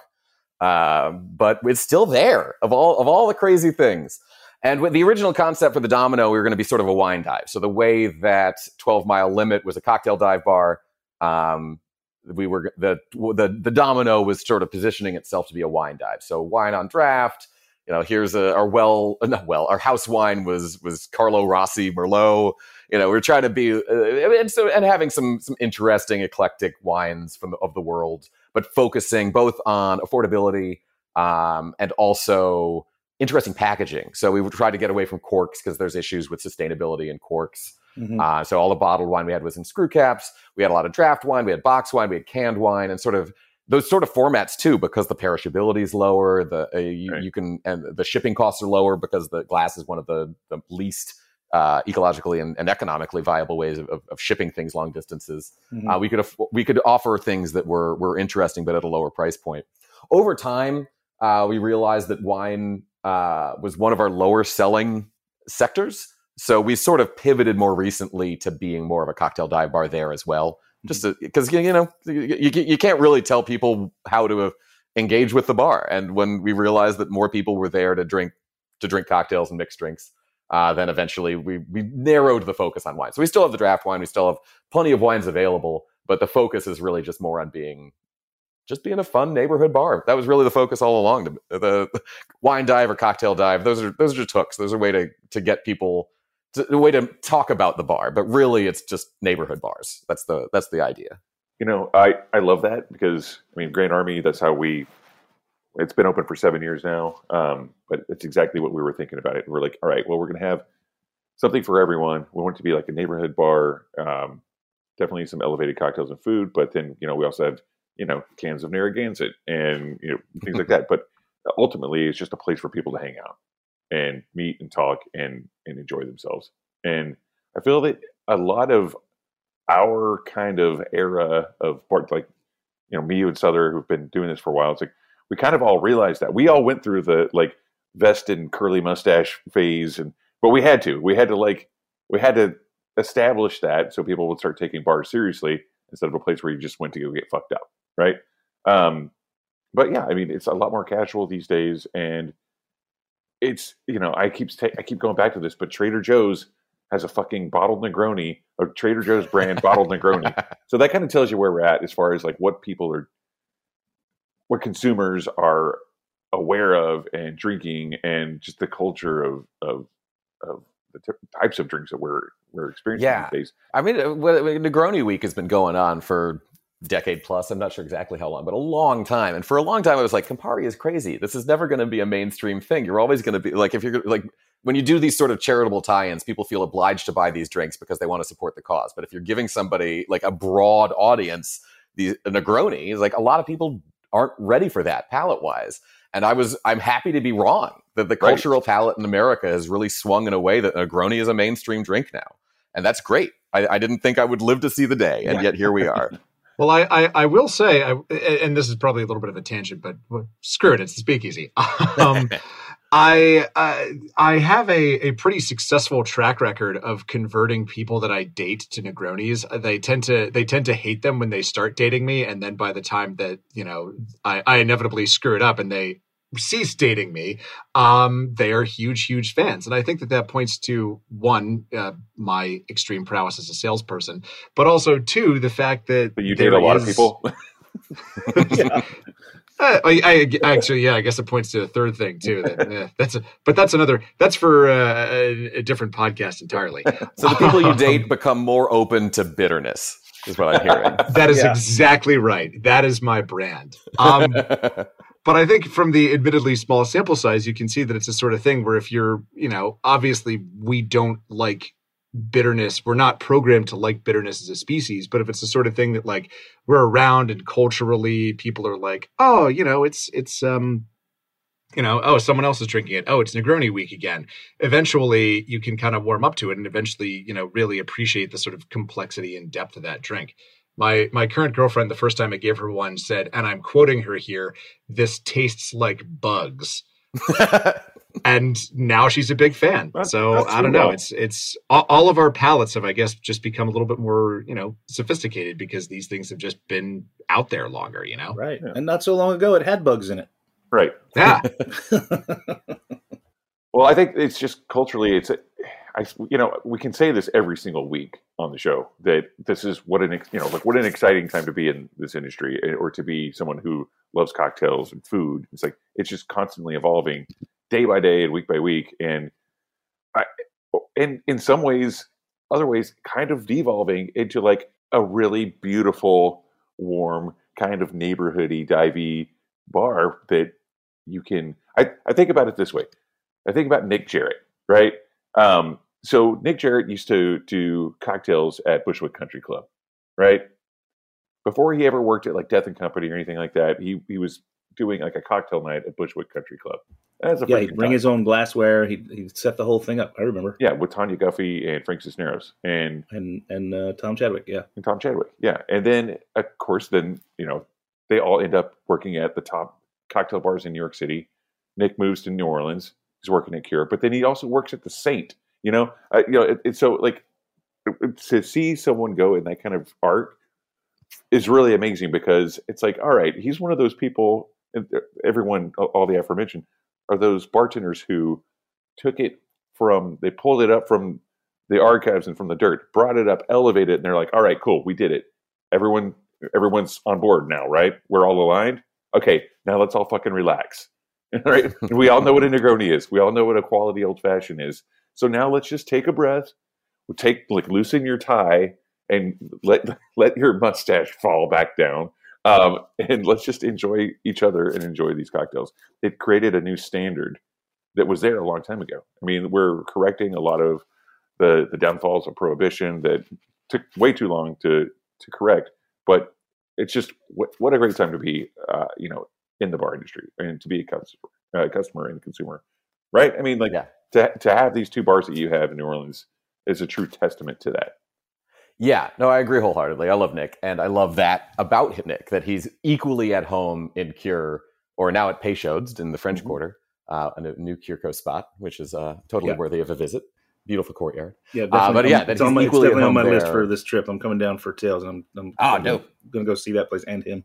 Um, but it's still there of all of all the crazy things. And with the original concept for the Domino, we were going to be sort of a wine dive. So the way that 12 Mile Limit was a cocktail dive bar, um, we were the the the Domino was sort of positioning itself to be a wine dive. So wine on draft. You know, here's a, our well, not well, our house wine was was Carlo Rossi Merlot. You know, we're trying to be uh, and so and having some some interesting eclectic wines from the, of the world, but focusing both on affordability um, and also interesting packaging. So we tried to get away from corks because there's issues with sustainability in corks. Mhm. Uh, so all the bottled wine we had was in screw caps. We had a lot of draft wine. We had box wine. We had canned wine, and sort of those sort of formats too, because the perishability is lower. The uh, you, Right. you can and the shipping costs are lower because the glass is one of the, the least uh, ecologically and, and economically viable ways of, of, shipping things long distances. Mhm. Uh, we could aff- we could offer things that were were interesting, but at a lower price point. Over time, uh, we realized that wine uh, was one of our lower selling sectors. So we sort of pivoted more recently to being more of a cocktail dive bar there as well. Just because you know you, you can't really tell people how to uh, engage with the bar, and when we realized that more people were there to drink to drink cocktails and mixed drinks, uh, then eventually we we narrowed the focus on wine. So we still have the draft wine, we still have plenty of wines available, but the focus is really just more on being just being a fun neighborhood bar. That was really the focus all along. The, the, wine dive or cocktail dive, those are those are just hooks. Those are a way to to get people a way to talk about the bar, but really it's just neighborhood bars. That's the that's the idea. You know, I, I love that because I mean, Grand Army. That's how we. It's been open for seven years now, um, but it's exactly what we were thinking about it. We're like, all right, well, we're going to have something for everyone. We want it to be like a neighborhood bar. Um, definitely some elevated cocktails and food, but then you know we also have you know cans of Narragansett and you know things like <laughs> that. But ultimately, it's just a place for people to hang out and meet and talk and and enjoy themselves. And I feel that a lot of our kind of era of like you know me and Sother who've been doing this for a while. It's like we kind of all realized that we all went through the like vest and curly mustache phase, and but we had to. We had to like we had to establish that so people would start taking bars seriously instead of a place where you just went to go get fucked up, right? Um, but yeah, I mean, it's a lot more casual these days, and it's you know I keep ta- I keep going back to this, but Trader Joe's has a fucking bottled Negroni, a Trader Joe's brand bottled Negroni. <laughs> So that kind of tells you where we're at as far as like what people are, what consumers are aware of and drinking, and just the culture of of of the t- types of drinks that we're we're experiencing Yeah. these days. I mean, uh, Negroni Week has been going on for decade plus. I'm not sure exactly how long, but a long time. And for a long time, I was like, Campari is crazy. This is never going to be a mainstream thing. You're always going to be like, if you're like, when you do these sort of charitable tie-ins, people feel obliged to buy these drinks because they want to support the cause. But if you're giving somebody like a broad audience the a Negroni, like a lot of people aren't ready for that palate wise. And I was, I'm happy to be wrong that the Right. cultural palate in America has really swung in a way that Negroni is a mainstream drink now, and that's great. I, I didn't think I would live to see the day, and yet here we are. <laughs> Well, I, I, I will say, I, and this is probably a little bit of a tangent, but screw it, it's the speakeasy. <laughs> Um, <laughs> I uh, I have a, a pretty successful track record of converting people that I date to Negronis. They tend to they tend to hate them when they start dating me, and then by the time that you know I, I inevitably screw it up and they cease dating me, um, they are huge huge fans, and I think that that points to one uh, my extreme prowess as a salesperson, but also two the fact that But you date a lot of people. <laughs> yeah. uh, I, I actually, yeah, I guess it points to a third thing too. That, <laughs> yeah, that's a, but that's another. That's for uh, a, a different podcast entirely. So the people you <laughs> date become more open to bitterness, is what I'm hearing. That is Yeah. exactly right. That is my brand. Um, but I think from the admittedly small sample size, you can see that it's a sort of thing where if you're, you know, obviously we don't like bitterness. We're not programmed to like bitterness as a species, but if it's the sort of thing that like we're around and culturally people are like, oh, you know, it's it's um you know, oh, someone else is drinking it. Oh, it's Negroni week again. Eventually, you can kind of warm up to it, and eventually, you know, really appreciate the sort of complexity and depth of that drink. My my current girlfriend, the first time I gave her one, said, and I'm quoting her here: "This tastes like bugs." <laughs> and now she's a big fan. That's- so that's I don't know. well. It's it's all, all of our palates have, I guess, just become a little bit more, you know, sophisticated because these things have just been out there longer. You know, Right. Yeah. And not so long ago, it had bugs in it. right. yeah. Well, <laughs> Well, I think it's just culturally, it's, a, I, you know, we can say this every single week on the show that this is what an, you know, like what an exciting time to be in this industry eh, or to be someone who loves cocktails and food. It's like, it's just constantly evolving day by day and week by week. And I, and in some ways, other ways, kind of devolving into like a really beautiful, warm, kind of neighborhoody, divey bar that you can. I, I think about it this way. I think about Nick Jarrett, right? Um, so Nick Jarrett used to do cocktails at Bushwick Country Club, right? Before he ever worked at like Death and Company or anything like that, he he was doing like a cocktail night at Bushwick Country Club. That's a Yeah, he'd bring time. his own glassware. He he set the whole thing up. I remember. yeah with Tanya Guffey and Frank Cisneros and And and uh, Tom Chadwick. Yeah. and Tom Chadwick. Yeah, and then of course, then you know they all end up working at the top cocktail bars in New York City. Nick moves to New Orleans. He's working at Cure, but then he also works at the Saint. You know, uh, you know, it, it's so like to see someone go in that kind of arc is really amazing because it's like, all right, he's one of those people. Everyone, all the aforementioned, are those bartenders who took it from they pulled it up from the archives and from the dirt, brought it up, elevated it, and they're like, all right, cool, we did it. Everyone everyone's on board now, right? We're all aligned. Okay, now let's all fucking relax. <laughs> right? We all know what a Negroni is. We all know what a quality old fashioned is. So now let's just take a breath. Take like loosen your tie and let let your mustache fall back down. Um, and let's just enjoy each other and enjoy these cocktails. It created a new standard that was there a long time ago. I mean, we're correcting a lot of the the downfalls of prohibition that took way too long to to correct. But it's just what, what a great time to be, uh, you know, in the bar industry and to be a customer, uh, customer and consumer, right? I mean, like Yeah. To to have these two bars that you have in New Orleans is a true testament to that. Yeah, no, I agree wholeheartedly. I love Nick, and I love that about him, Nick that he's equally at home in Cure or now at Peychaud's in the French Mhm. Quarter, uh, a new CureCo spot, which is uh, totally Yeah. worthy of a visit. Beautiful courtyard. Yeah, Uh, but yeah, that's it's, on my, it's equally at definitely on home my list for this trip. I'm coming down for Tails. and I'm, I'm Ah, I'm dope. gonna go see that place and him.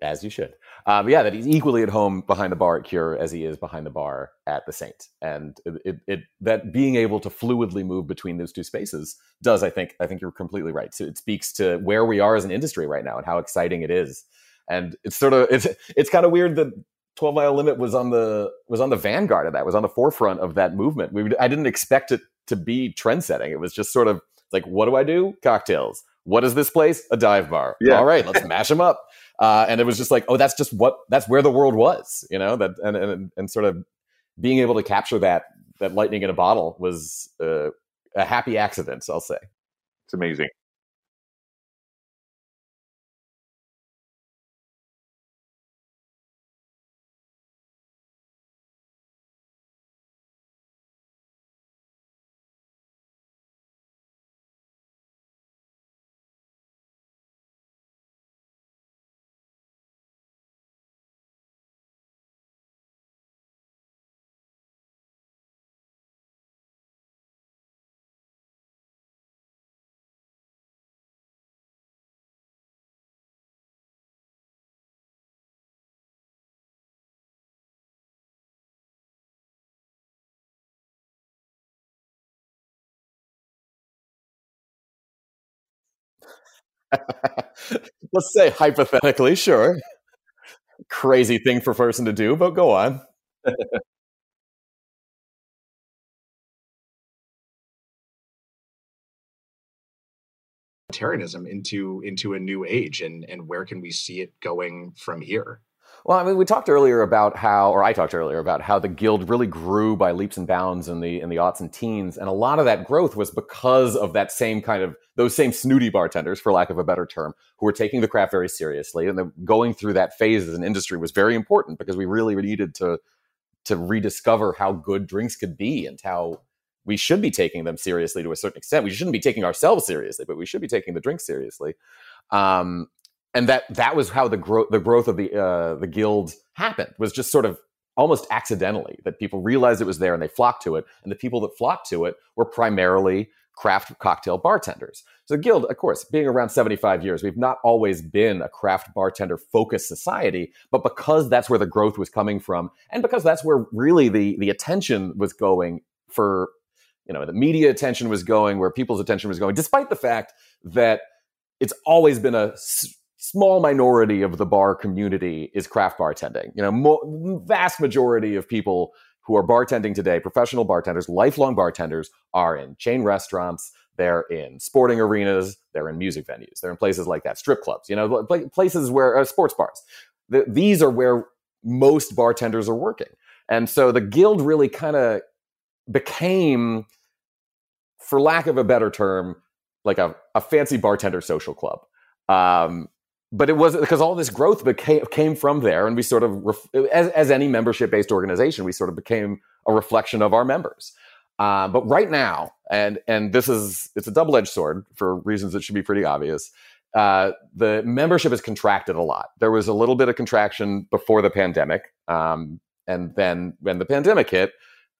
As you should. Um, yeah, that he's equally at home behind the bar at Cure as he is behind the bar at the Saint, and it, it, it that being able to fluidly move between those two spaces does, I think, I think you're completely right. So it speaks to where we are as an industry right now and how exciting it is, and it's sort of <laughs> it's it's kind of weird that. 12 mile limit was on the was on the vanguard of that was on the forefront of that movement we i didn't expect it to be trend setting it was just sort of like what do i do cocktails what is this place a dive bar Yeah. all right let's mash them up uh, and it was just like oh that's just what that's where the world was you know that and and, and sort of being able to capture that that lightning in a bottle was uh, a happy accident i'll say It's amazing. <laughs> let's say hypothetically sure crazy thing for a person to do but go on into into a new age, and and where can we see it going from here? Well, I mean, we talked earlier about how, or I talked earlier about how the guild really grew by leaps and bounds in the in the aughts and teens, and a lot of that growth was because of that same kind of those same snooty bartenders, for lack of a better term, who were taking the craft very seriously, and then going through that phase as an industry was very important because we really needed to to rediscover how good drinks could be and how we should be taking them seriously to a certain extent. We shouldn't be taking ourselves seriously, but we should be taking the drinks seriously. Um, and that that was how the growth the growth of the uh, the guild happened was just sort of almost accidentally that people realized it was there and they flocked to it. And the people that flocked to it were primarily craft cocktail bartenders. So the Guild, of course, being around 75 years, we've not always been a craft bartender focused society, but because that's where the growth was coming from, and because that's where really the the attention was going for, you know, the media attention was going, where people's attention was going, despite the fact that it's always been a small minority of the bar community is craft bartending. You know, mo- vast majority of people who are bartending today, professional bartenders, lifelong bartenders, are in chain restaurants. They're in sporting arenas. They're in music venues. They're in places like that, strip clubs. You know, places where uh, sports bars. The, these are where most bartenders are working, and so the guild really kind of became, for lack of a better term, like a, a fancy bartender social club. Um, but it was because all this growth became came from there, and we sort of, as, as any membership based organization, we sort of became a reflection of our members. Uh, but right now, and and this is it's a double edged sword for reasons that should be pretty obvious. Uh, the membership has contracted a lot. There was a little bit of contraction before the pandemic, um, and then when the pandemic hit,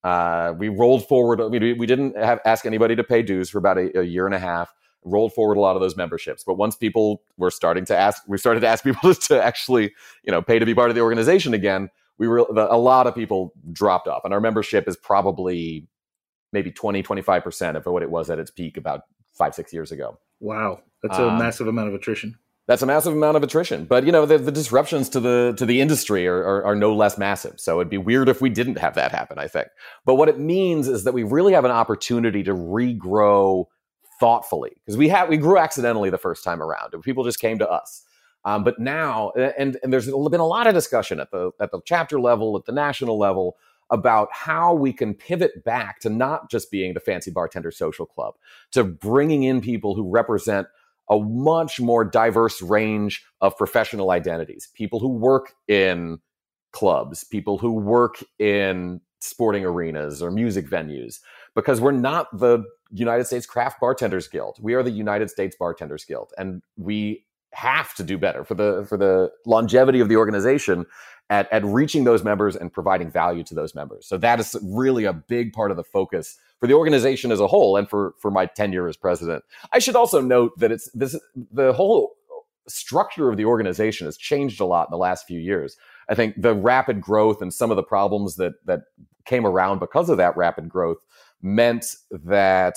uh, we rolled forward. We, we didn't have, ask anybody to pay dues for about a, a year and a half rolled forward a lot of those memberships. But once people were starting to ask, we started to ask <laughs> people to actually, you know, pay to be part of the organization again. We were a lot of people dropped off, and our membership is probably maybe 20, 25% of what it was at its peak about five, six years ago. Wow. That's a um, massive amount of attrition. That's a massive amount of attrition. But you know, the, the disruptions to the to the industry are, are, are no less massive. So it'd be weird if we didn't have that happen, I think. But what it means is that we really have an opportunity to regrow thoughtfully because we had we grew accidentally the first time around people just came to us. Um, but now and and there's been a lot of discussion at the at the chapter level at the national level about how we can pivot back to not just being the fancy bartender social club to bringing in people who represent a much more diverse range of professional identities people who work in clubs people who work in sporting arenas or music venues because we're not the United States Craft Bartenders Guild. We are the United States Bartenders Guild, and we have to do better for the for the longevity of the organization at, at reaching those members and providing value to those members. So that is really a big part of the focus for the organization as a whole and for for my tenure as president. I should also note that it's this the whole structure of the organization has changed a lot in the last few years. I think the rapid growth and some of the problems that that came around because of that rapid growth meant that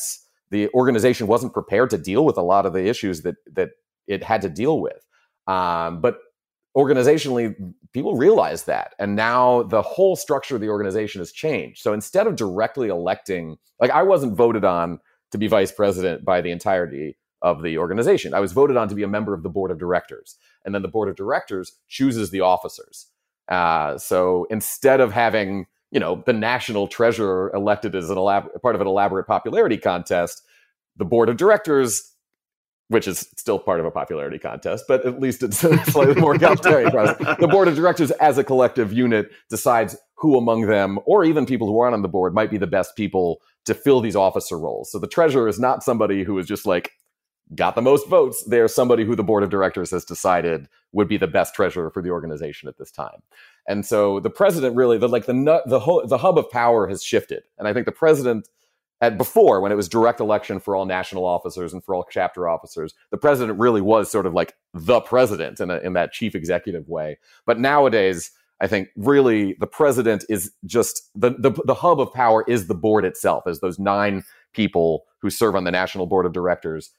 the organization wasn't prepared to deal with a lot of the issues that that it had to deal with. Um, but organizationally, people realized that, and now the whole structure of the organization has changed. So instead of directly electing, like I wasn't voted on to be vice president by the entirety of the organization. I was voted on to be a member of the board of directors, and then the board of directors chooses the officers. Uh, so instead of having you know the national treasurer elected as an elab- part of an elaborate popularity contest the board of directors which is still part of a popularity contest but at least it's a slightly more <laughs> egalitarian process. The board of directors as a collective unit decides who among them or even people who aren't on the board might be the best people to fill these officer roles. So the treasurer is not somebody who is just like got the most votes, they're somebody who the board of directors has decided would be the best treasurer for the organization at this time. And so the president really, the like the nut, the whole the hub of power has shifted, and I think the president. At before, when it was direct election for all national officers and for all chapter officers, the president really was sort of like the president in, a, in that chief executive way. But nowadays, I think really the president is just the, the the hub of power is the board itself, as those nine people who serve on the national board of directors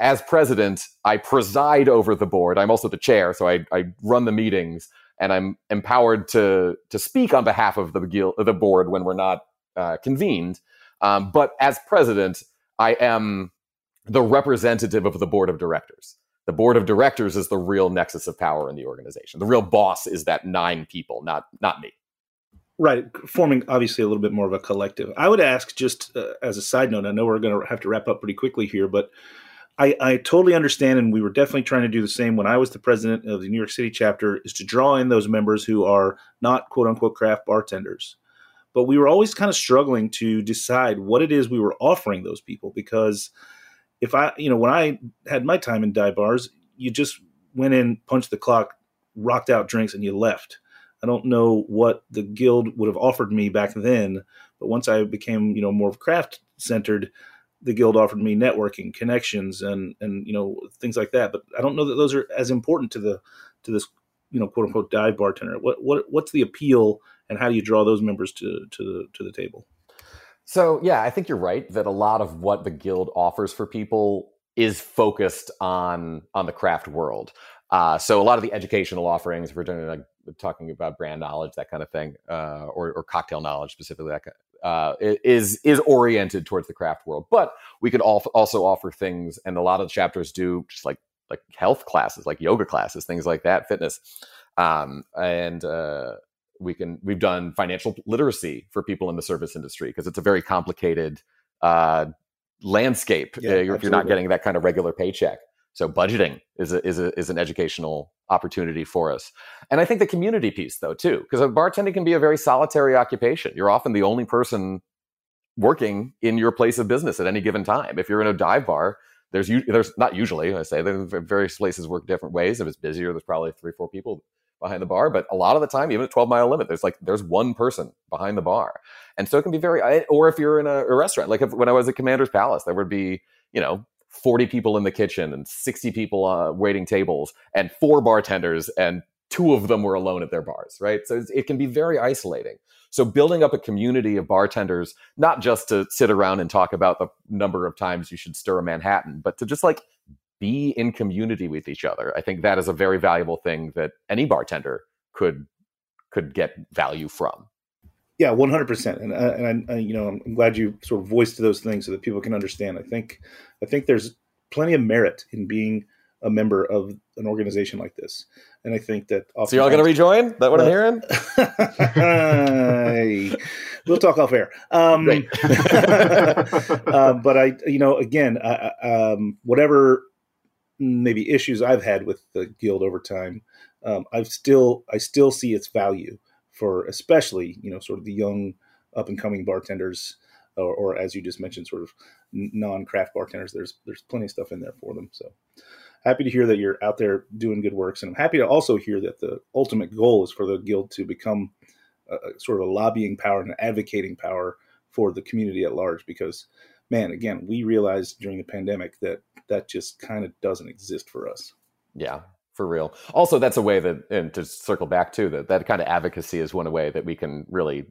as president, I preside over the board. I'm also the chair, so I, I run the meetings, and I'm empowered to to speak on behalf of the the board when we're not uh, convened. Um, but as president, I am the representative of the board of directors. The board of directors is the real nexus of power in the organization. The real boss is that nine people, not not me. Right, forming obviously a little bit more of a collective. I would ask, just uh, as a side note, I know we're going to have to wrap up pretty quickly here, but I, I totally understand, and we were definitely trying to do the same when I was the president of the New York City chapter, is to draw in those members who are not quote unquote craft bartenders. But we were always kind of struggling to decide what it is we were offering those people because if I, you know, when I had my time in dive bars, you just went in, punched the clock, rocked out drinks, and you left. I don't know what the guild would have offered me back then, but once I became, you know, more craft centered, the guild offered me networking, connections, and and you know things like that. But I don't know that those are as important to the to this, you know, quote unquote dive bartender. What what what's the appeal, and how do you draw those members to to the to the table? So yeah, I think you're right that a lot of what the guild offers for people is focused on on the craft world. Uh, so a lot of the educational offerings, we're doing like talking about brand knowledge, that kind of thing, uh, or, or, cocktail knowledge specifically, that uh, is is oriented towards the craft world. But we could also offer things, and a lot of the chapters do just like like health classes, like yoga classes, things like that, fitness, um, and uh, we can we've done financial literacy for people in the service industry because it's a very complicated uh, landscape yeah, uh, if you're not getting that kind of regular paycheck. So budgeting is a, is a, is an educational opportunity for us. And I think the community piece though too, because bartending can be a very solitary occupation. You're often the only person working in your place of business at any given time. If you're in a dive bar, there's there's not usually I say various places work different ways. If it's busier, there's probably three four people behind the bar. But a lot of the time, even at 12 mile limit, there's like there's one person behind the bar, and so it can be very. Or if you're in a, a restaurant, like if, when I was at Commander's Palace, there would be you know 40 people in the kitchen and 60 people uh, waiting tables and four bartenders and two of them were alone at their bars right? So it can be very isolating. So building up a community of bartenders not just to sit around and talk about the number of times you should stir a manhattan but to just like be in community with each other i think that is a very valuable thing that any bartender could could get value from yeah, one hundred percent. And uh, and I, you know, I'm glad you sort of voiced those things so that people can understand. I think, I think there's plenty of merit in being a member of an organization like this, and I think that. So you're all going to rejoin? That what uh, I'm hearing? <laughs> we'll talk off air. Um, <laughs> uh, but I, you know, again, um, whatever maybe issues I've had with the guild over time, um, I've still I still see its value for especially you know sort of the young up and coming bartenders or, or, as you just mentioned sort of non-craft bartenders. There's there's plenty of stuff in there for them. So happy to hear that you're out there doing good works and i'm happy to also hear that the ultimate goal is for the guild to become a, sort of a lobbying power and an advocating power for the community at large because man again we realized during the pandemic that that just kind of doesn't exist for us. Yeah for real. Also, that's a way that, and to circle back to that, that kind of advocacy is one way that we can really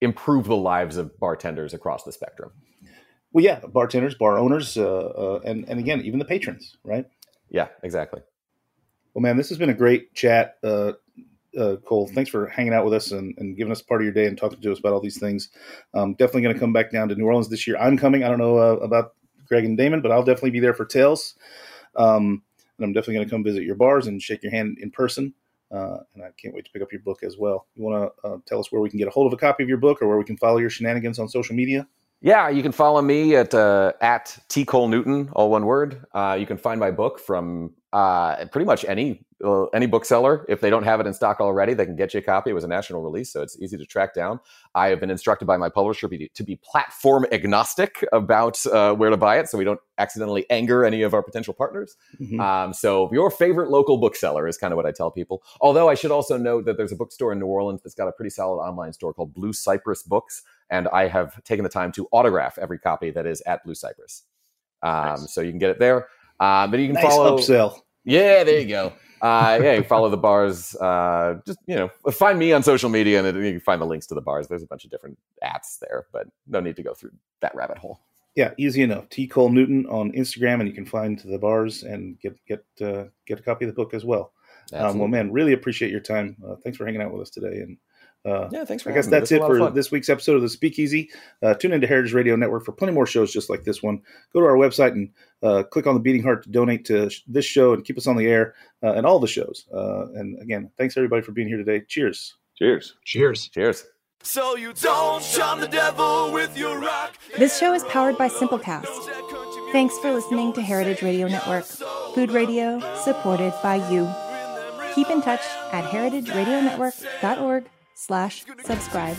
improve the lives of bartenders across the spectrum. Well, yeah, bartenders, bar owners, uh, uh, and and again, even the patrons, right? Yeah, exactly. Well, man, this has been a great chat, uh, uh Cole. Thanks for hanging out with us and, and, giving us part of your day and talking to us about all these things. Um, definitely going to come back down to New Orleans this year. I'm coming. I don't know uh, about Greg and Damon, but I'll definitely be there for Tales. Um, and I'm definitely going to come visit your bars and shake your hand in person. Uh, and I can't wait to pick up your book as well. You want to uh, tell us where we can get a hold of a copy of your book or where we can follow your shenanigans on social media? Yeah, you can follow me at uh, at T Cole Newton, all one word. Uh, you can find my book from uh, pretty much any uh, any bookseller. If they don't have it in stock already, they can get you a copy. It was a national release, so it's easy to track down. I have been instructed by my publisher to be, to be platform agnostic about uh, where to buy it, so we don't accidentally anger any of our potential partners. Mm-hmm. Um, so your favorite local bookseller is kind of what I tell people. Although I should also note that there's a bookstore in New Orleans that's got a pretty solid online store called Blue Cypress Books and I have taken the time to autograph every copy that is at Blue Cypress. Um, nice. So you can get it there. Um, but you can nice follow upsell. Yeah, there you go. Uh, yeah, you follow the bars. Uh, just you know, find me on social media, and you can find the links to the bars. There's a bunch of different apps there, but no need to go through that rabbit hole. Yeah, easy enough. T Cole Newton on Instagram, and you can find the bars and get get uh, get a copy of the book as well. Um, well, man, really appreciate your time. Uh, thanks for hanging out with us today, and uh, yeah, thanks I guess that's it for this week's episode of the Speakeasy. Uh, tune into Heritage Radio Network for plenty more shows just like this one. Go to our website and uh, click on the beating heart to donate to sh- this show and keep us on the air uh, and all the shows. Uh, and again, thanks everybody for being here today. Cheers. Cheers. Cheers. Cheers. So you don't shun the devil with your rock. This show is powered by Simplecast. Thanks for listening to Heritage Radio Network, food radio supported by you. Keep in touch at heritageradionetwork.org slash subscribe.